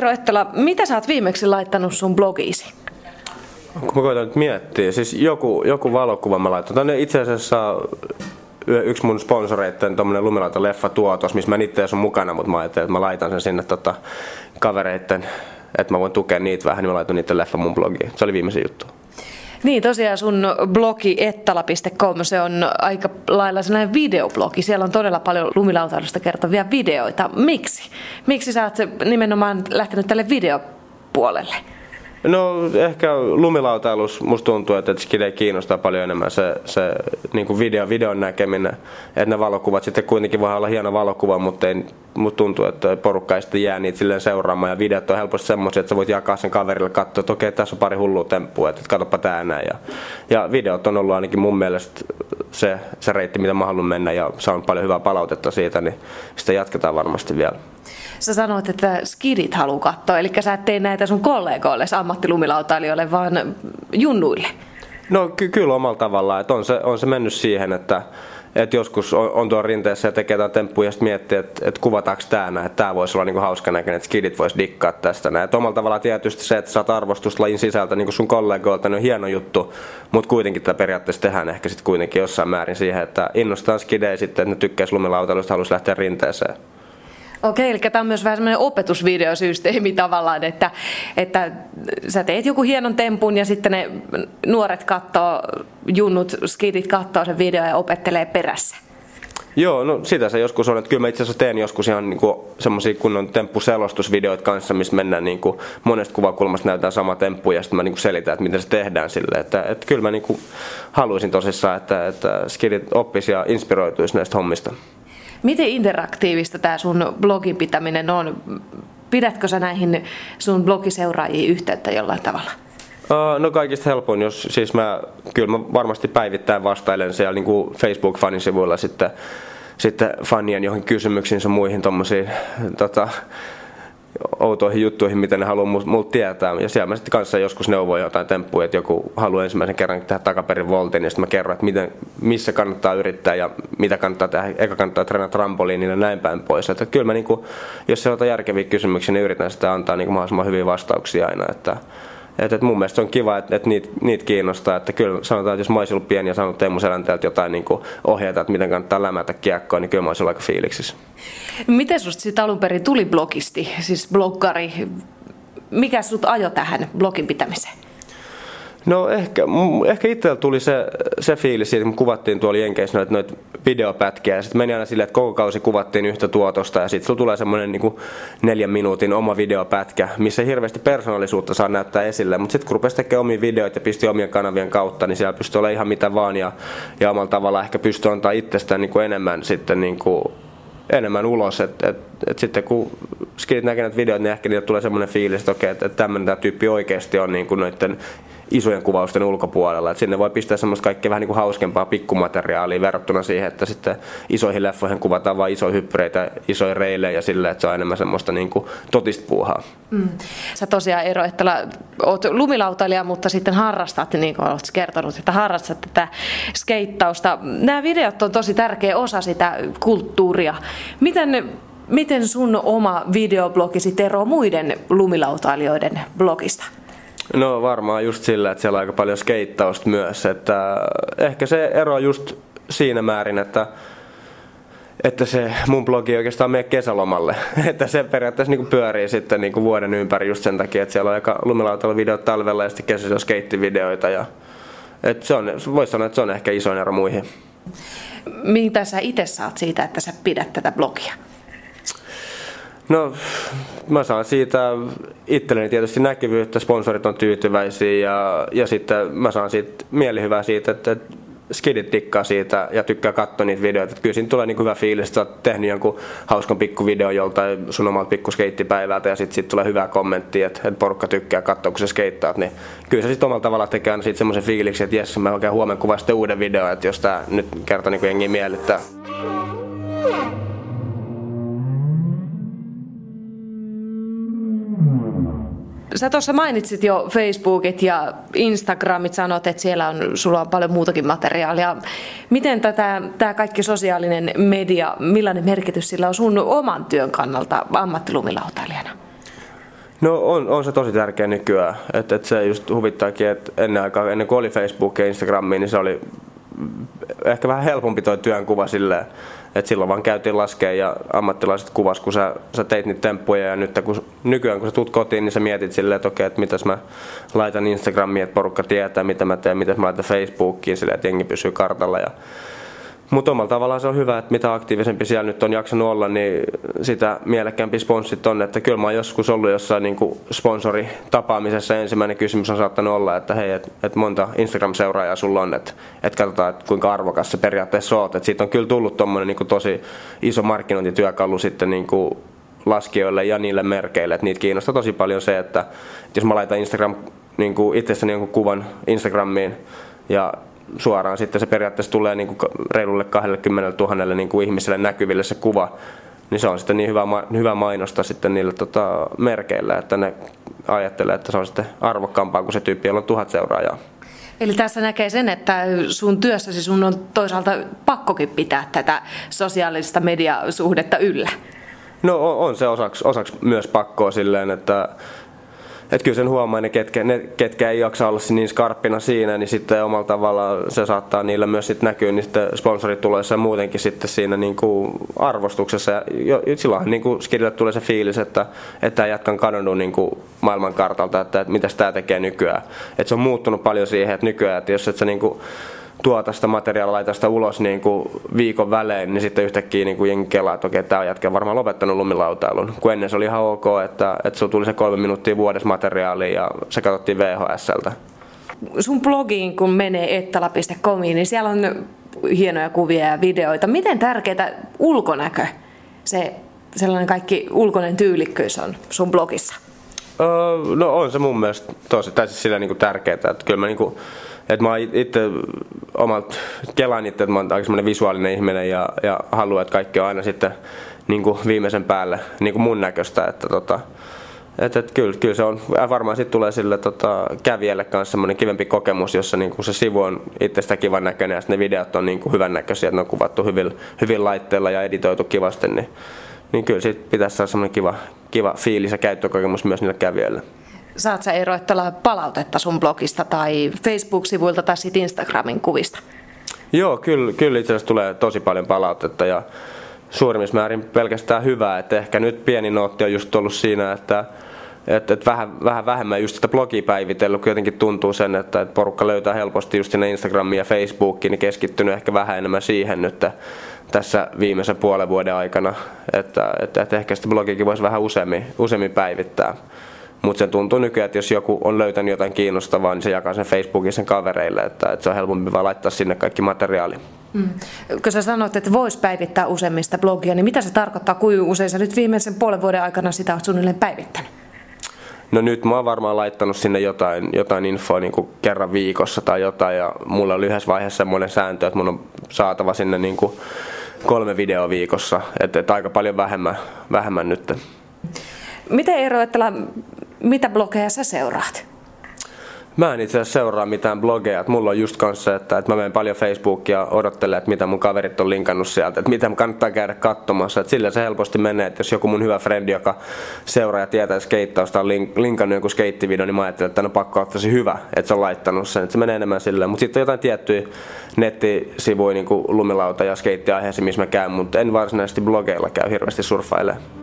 Eero Ettala, mitä sä oot viimeksi laittanut sun blogiisi? Kun mä koitan nyt miettiä, siis joku, joku valokuva mä laitoin. Tänne itse asiassa yksi mun sponsoreitten tuommoinen lumilauta leffa tuotos, missä mä en itse ole mukana, mutta mä ajattelin, että mä laitan sen sinne tota, kavereitten, että mä voin tukea niitä vähän, niin mä laitan niiden leffa mun blogiin. Se oli viimeisin juttu. Niin, tosiaan sun blogi ettala.com, se on aika lailla sellainen videoblogi. Siellä on todella paljon lumilautailusta kertovia videoita. Miksi? Miksi sä oot nimenomaan lähtenyt tälle videopuolelle? No ehkä lumilautailus musta tuntuu, että skide kiinnostaa paljon enemmän se, se niin kuin video, videon näkeminen. Että ne valokuvat sitten kuitenkin voi olla hieno valokuva, mutta ei, musta tuntuu, että porukka ei sitten jää niitä silleen seuraamaan. Ja videot on helposti semmoisia, että sä voit jakaa sen kaverille katsoa, että okei, tässä on pari hullua temppua, että katsoppa tää näin. Ja, ja videot on ollut ainakin mun mielestä se, se reitti, mitä mä haluan mennä ja saan paljon hyvää palautetta siitä, niin sitä jatketaan varmasti vielä. Sä sanoit, että skidit haluaa katsoa, eli sä et tee näitä sun kollegoille, ammattilumilautailijoille, vaan junnuille. No ky- kyllä omalla tavallaan, että on se, on se mennyt siihen, että että joskus on, on tuo rinteessä ja tekee jotain temppuja ja sitten miettii, että, että kuvataanko tämä näin, että tämä voisi olla niinku hauska näköinen, että skidit voisi dikkaa tästä näin. Että omalla tavallaan tietysti se, että saat arvostusta lajin sisältä niin sun kollegoilta, niin on hieno juttu, mutta kuitenkin tätä periaatteessa tehdään ehkä sitten kuitenkin jossain määrin siihen, että innostaa skidejä sitten, että ne tykkäisi lumilautailusta, haluaisi lähteä rinteeseen. Okei, eli tämä on myös vähän semmoinen opetusvideosysteemi tavallaan, että, että sä teet joku hienon tempun ja sitten ne nuoret katsoo, junnut, skidit katsoo sen video ja opettelee perässä. Joo, no sitä se joskus on. Että kyllä mä itse asiassa teen joskus ihan niinku semmoisia kunnon temppuselostusvideoita kanssa, missä mennään niinku monesta kuvakulmasta näytetään sama temppu ja sitten mä niinku selitän, että miten se tehdään sille. Että, että kyllä mä niinku haluaisin tosissaan, että, että skidit oppisi ja inspiroituisi näistä hommista. Miten interaktiivista tämä sun blogin pitäminen on? Pidätkö sä näihin sun blogiseuraajiin yhteyttä jollain tavalla? No kaikista helpoin, jos siis mä, kyllä mä varmasti päivittäin vastailen siellä niin kuin Facebook-fanin sivuilla sitten, sitten fanien johonkin kysymyksiin ja muihin tommosiin tota, outoihin juttuihin, mitä ne haluaa multa tietää. Ja siellä mä sitten kanssa joskus neuvoin jotain temppuja, että joku haluaa ensimmäisen kerran tehdä takaperin voltin, ja sitten mä kerron, että miten, missä kannattaa yrittää ja mitä kannattaa tehdä. Eka kannattaa treenata trampoliinilla ja näin päin pois. Että kyllä mä, niin kuin, jos siellä on järkeviä kysymyksiä, niin yritän sitä antaa niin kuin mahdollisimman hyviä vastauksia aina. Että, et, et mun mielestä se on kiva, että et niitä niit kiinnostaa. Että kyllä sanotaan, että jos mä olisin ollut pieni ja sanonut Teemu Selänteeltä jotain niin ohjeita, että miten kannattaa lämätä kiekkoa, niin kyllä mä olisin ollut aika fiiliksissä. Miten susta sitten alun perin tuli blogisti, siis bloggari? Mikä sut ajo tähän blogin pitämiseen? No ehkä, ehkä itsellä tuli se, se fiilis siitä, kun kuvattiin tuolla Jenkeissä noita, noita videopätkiä. Ja sitten meni aina silleen, että koko kausi kuvattiin yhtä tuotosta ja sitten sulla tulee semmoinen niin neljän minuutin oma videopätkä, missä hirveästi persoonallisuutta saa näyttää esille. Mutta sitten kun rupesi tekemään omia videoita ja pisti omien kanavien kautta, niin siellä pystyy olemaan ihan mitä vaan ja, ja omalla tavalla ehkä pystyy antaa itsestään niin kuin enemmän sitten niin kuin enemmän ulos. Et, et, et sitten kun skidit näkee näitä videoita, niin ehkä niitä tulee semmoinen fiilis, että okei, että tämmöinen tyyppi oikeasti on niin kuin noiden isojen kuvausten ulkopuolella. Et sinne voi pistää semmoista kaikkea vähän niin kuin hauskempaa pikkumateriaalia verrattuna siihen, että sitten isoihin leffoihin kuvataan vain isoja hyppyreitä, isoja reilejä ja silleen, että se on enemmän semmoista niin kuin totista puuhaa. Mm. Sä tosiaan Eero, että oot lumilautailija, mutta sitten harrastat, niin kuin olet kertonut, että harrastat tätä skeittausta. Nämä videot on tosi tärkeä osa sitä kulttuuria. Miten Miten sun oma videoblogi eroaa muiden lumilautailijoiden blogista? No varmaan just sillä, että siellä on aika paljon skeittausta myös. Että ehkä se ero just siinä määrin, että että se mun blogi oikeastaan menee kesälomalle. että se periaatteessa niin pyörii sitten niin vuoden ympäri just sen takia, että siellä on aika lumilautalla videot talvella ja sitten kesässä on skeittivideoita. Ja, että se on, voisi sanoa, että se on ehkä isoin ero muihin. Mitä sä itse saat siitä, että sä pidät tätä blogia? No, mä saan siitä itselleni tietysti näkyvyyttä, sponsorit on tyytyväisiä ja, ja sitten mä saan siitä mielihyvää siitä, että skidit tikkaa siitä ja tykkää katsoa niitä videoita. Kyllä siinä tulee niin hyvä fiilis, että oot tehnyt jonkun hauskan pikkuvideo joltain sun omalta pikkuskeittipäivältä ja sitten sit tulee hyvä kommentti, että, että porukka tykkää katsoa, kun sä skeittaat. Niin kyllä se sitten omalla tavalla tekee aina semmoisen fiiliksi, että jes, mä oikein huomenna kuvaan sitten uuden videon, että jos tää nyt kerta niin jengi miellyttää. Sä tuossa mainitsit jo Facebookit ja Instagramit, sanot, että siellä on, sulla on paljon muutakin materiaalia. Miten tätä, tämä kaikki sosiaalinen media, millainen merkitys sillä on sun oman työn kannalta ammattilumilautailijana? No on, on se tosi tärkeä nykyään. Että et se just huvittaakin, että ennen aikaa, ennen kuin oli Facebook ja Instagram, niin se oli ehkä vähän helpompi toi työnkuva silleen, että silloin vaan käytiin laskea ja ammattilaiset kuvas, kun sä, sä teit niitä temppuja ja nyt kun, nykyään kun sä tulet kotiin, niin sä mietit silleen, että okei, että mitäs mä laitan Instagramiin, että porukka tietää, mitä mä teen, mitä mä laitan Facebookiin, silleen, että jengi pysyy kartalla ja mutta omalla tavallaan se on hyvä, että mitä aktiivisempi siellä nyt on jaksanut olla, niin sitä mielekkäämpi sponssit on. Että kyllä mä oon joskus ollut jossain niin sponsoritapaamisessa ensimmäinen kysymys on saattanut olla, että hei, että et monta Instagram-seuraajaa sulla on, että et katsotaan, että kuinka arvokas se periaatteessa oot. Että siitä on kyllä tullut tommonen niin tosi iso markkinointityökalu sitten niin laskijoille ja niille merkeille. Että niitä kiinnostaa tosi paljon se, että, että jos mä laitan Instagram niin itsestäni jonkun kuvan Instagramiin ja suoraan sitten se periaatteessa tulee niin kuin reilulle 20 000 niin kuin ihmiselle näkyville se kuva, niin se on sitten niin hyvä, hyvä mainosta sitten niille tota, merkeillä, että ne ajattelee, että se on sitten arvokkaampaa kuin se tyyppi, jolla on tuhat seuraajaa. Eli tässä näkee sen, että sun työssäsi sun on toisaalta pakkokin pitää tätä sosiaalista mediasuhdetta yllä. No on se osaksi, osaksi myös pakkoa silleen, että että kyllä sen huomaa, ne ketkä, ne ketkä ei jaksa olla niin skarppina siinä, niin sitten omalla tavalla se saattaa niillä myös sitten näkyä niin sitten sponsorituloissa ja muutenkin sitten siinä niin kuin arvostuksessa. Ja silloinhan niin kuin skidille tulee se fiilis, että, että jatkan kadonnut niin kuin maailmankartalta, että, että mitä tämä tekee nykyään. Että se on muuttunut paljon siihen, että nykyään, että jos et sä niin kuin, tuota sitä materiaalia, laita sitä ulos niin kuin viikon välein, niin sitten yhtäkkiä niin kuin jengi kelaa, että okei, tämä jätkä on varmaan lopettanut lumilautailun. Kun ennen se oli ihan ok, että, että se tuli se kolme minuuttia vuodessa materiaalia ja se katsottiin VHSltä. Sun blogiin kun menee ettala.comiin, niin siellä on hienoja kuvia ja videoita. Miten tärkeää ulkonäkö, se sellainen kaikki ulkoinen tyylikkyys on sun blogissa? Öö, no on se mun mielestä tosi, tai siis sillä niin kuin tärkeää, että kyllä mä niin kuin, että mä itse omalta kelaan itse, että mä oon aika semmoinen visuaalinen ihminen ja, ja haluan, että kaikki on aina sitten niin kuin viimeisen päälle niin kuin mun näköistä. Että tota, et, et, kyllä, kyllä, se on, varmaan sitten tulee sille tota, kävijälle kanssa semmoinen kivempi kokemus, jossa niin kuin se sivu on itsestä kivan näköinen ja ne videot on niin kuin hyvän näköisiä, että ne on kuvattu hyvin, hyvin laitteilla ja editoitu kivasti, niin, niin kyllä siitä pitäisi saada semmoinen kiva, kiva fiilis ja käyttökokemus myös niille kävijöille saat sä eroittella palautetta sun blogista tai Facebook-sivuilta tai sit Instagramin kuvista? Joo, kyllä, kyllä itse asiassa tulee tosi paljon palautetta ja suurimmissa määrin pelkästään hyvää. Että ehkä nyt pieni nootti on just ollut siinä, että että et vähän, vähän vähemmän just sitä blogia päivitellyt, kun jotenkin tuntuu sen, että et porukka löytää helposti just sinne Instagramiin ja Facebookiin, niin keskittynyt ehkä vähän enemmän siihen nyt tässä viimeisen puolen vuoden aikana, että, että, että ehkä sitä blogikin voisi vähän useammin, useammin päivittää. Mutta se tuntuu nykyään, että jos joku on löytänyt jotain kiinnostavaa, niin se jakaa sen Facebookin sen kavereille, että, että se on helpompi vaan laittaa sinne kaikki materiaali. Mm. Kun sä sanoit, että voisi päivittää useimmista blogia, niin mitä se tarkoittaa, kuinka usein sä nyt viimeisen puolen vuoden aikana sitä olet suunnilleen päivittänyt? No nyt mä oon varmaan laittanut sinne jotain, jotain infoa niin kuin kerran viikossa tai jotain ja mulla on yhdessä vaiheessa semmoinen sääntö, että mun on saatava sinne niin kuin kolme videoa viikossa, että, että aika paljon vähemmän, vähemmän nyt. Miten Eero Ettala mitä blogeja sä seuraat? Mä en itse asiassa seuraa mitään blogeja. Mulla on just kanssa, että, että mä menen paljon Facebookia odottelemaan, että mitä mun kaverit on linkannut sieltä, että mitä kannattaa käydä katsomassa. Että sillä se helposti menee, että jos joku mun hyvä frendi, joka seuraa ja tietää skeittausta on link, linkannut joku skeittivideo, niin mä ajattelen, että on pakko ottaa se hyvä, että se on laittanut sen. Että se menee enemmän silleen. Mutta sitten on jotain tiettyjä nettisivuja, niin kuin lumilauta ja skeittiaiheisia, missä mä käyn, mutta en varsinaisesti blogeilla käy hirveästi surffailemaan.